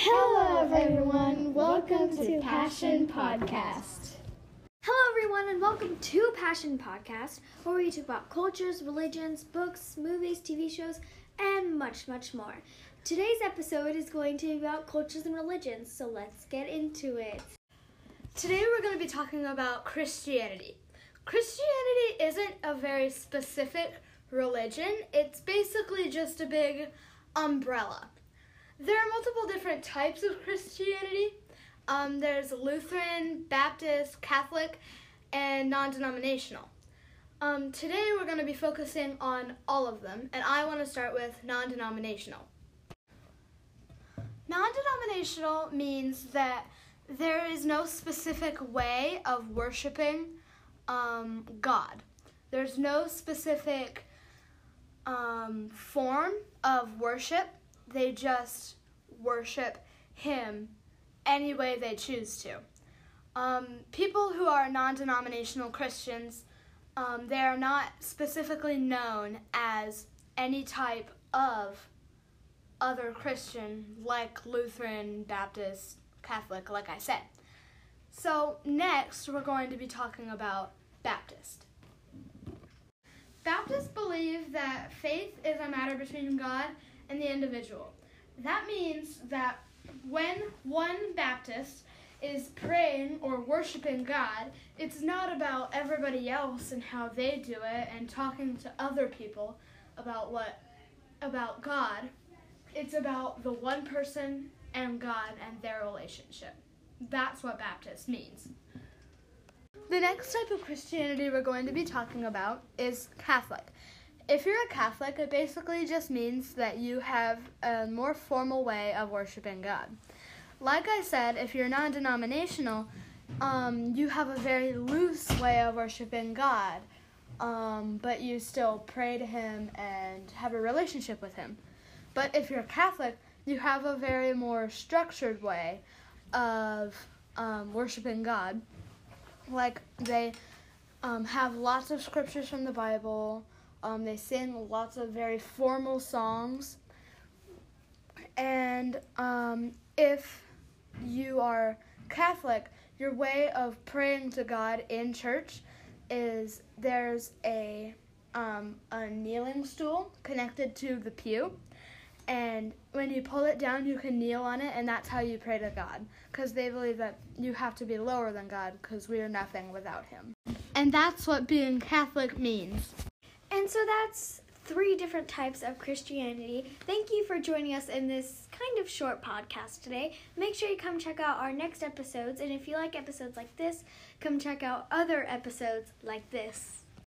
Hello, everyone. Welcome to Passion Podcast. Hello, everyone, and welcome to Passion Podcast, where we talk about cultures, religions, books, movies, TV shows, and much, much more. Today's episode is going to be about cultures and religions, so let's get into it. Today we're going to be talking about Christianity. Christianity isn't a very specific religion, it's basically just a big umbrella. There are multiple different types of Christianity. Um, there's Lutheran, Baptist, Catholic, and non denominational. Um, today we're going to be focusing on all of them, and I want to start with non denominational. Non denominational means that there is no specific way of worshiping um, God. There's no specific um, form of worship. They just worship Him any way they choose to. Um, people who are non denominational Christians, um, they are not specifically known as any type of other Christian like Lutheran, Baptist, Catholic, like I said. So, next we're going to be talking about Baptist. Baptists believe that faith is a matter between God and the individual. That means that when one Baptist is praying or worshiping God, it's not about everybody else and how they do it and talking to other people about what about God. It's about the one person and God and their relationship. That's what Baptist means. The next type of Christianity we're going to be talking about is Catholic. If you're a Catholic, it basically just means that you have a more formal way of worshiping God. Like I said, if you're non denominational, um, you have a very loose way of worshiping God, um, but you still pray to Him and have a relationship with Him. But if you're a Catholic, you have a very more structured way of um, worshiping God. Like they um, have lots of scriptures from the Bible. Um, they sing lots of very formal songs. And um, if you are Catholic, your way of praying to God in church is there's a um, a kneeling stool connected to the pew, and when you pull it down, you can kneel on it, and that's how you pray to God. Because they believe that you have to be lower than God, because we are nothing without Him. And that's what being Catholic means. And so that's three different types of Christianity. Thank you for joining us in this kind of short podcast today. Make sure you come check out our next episodes, and if you like episodes like this, come check out other episodes like this.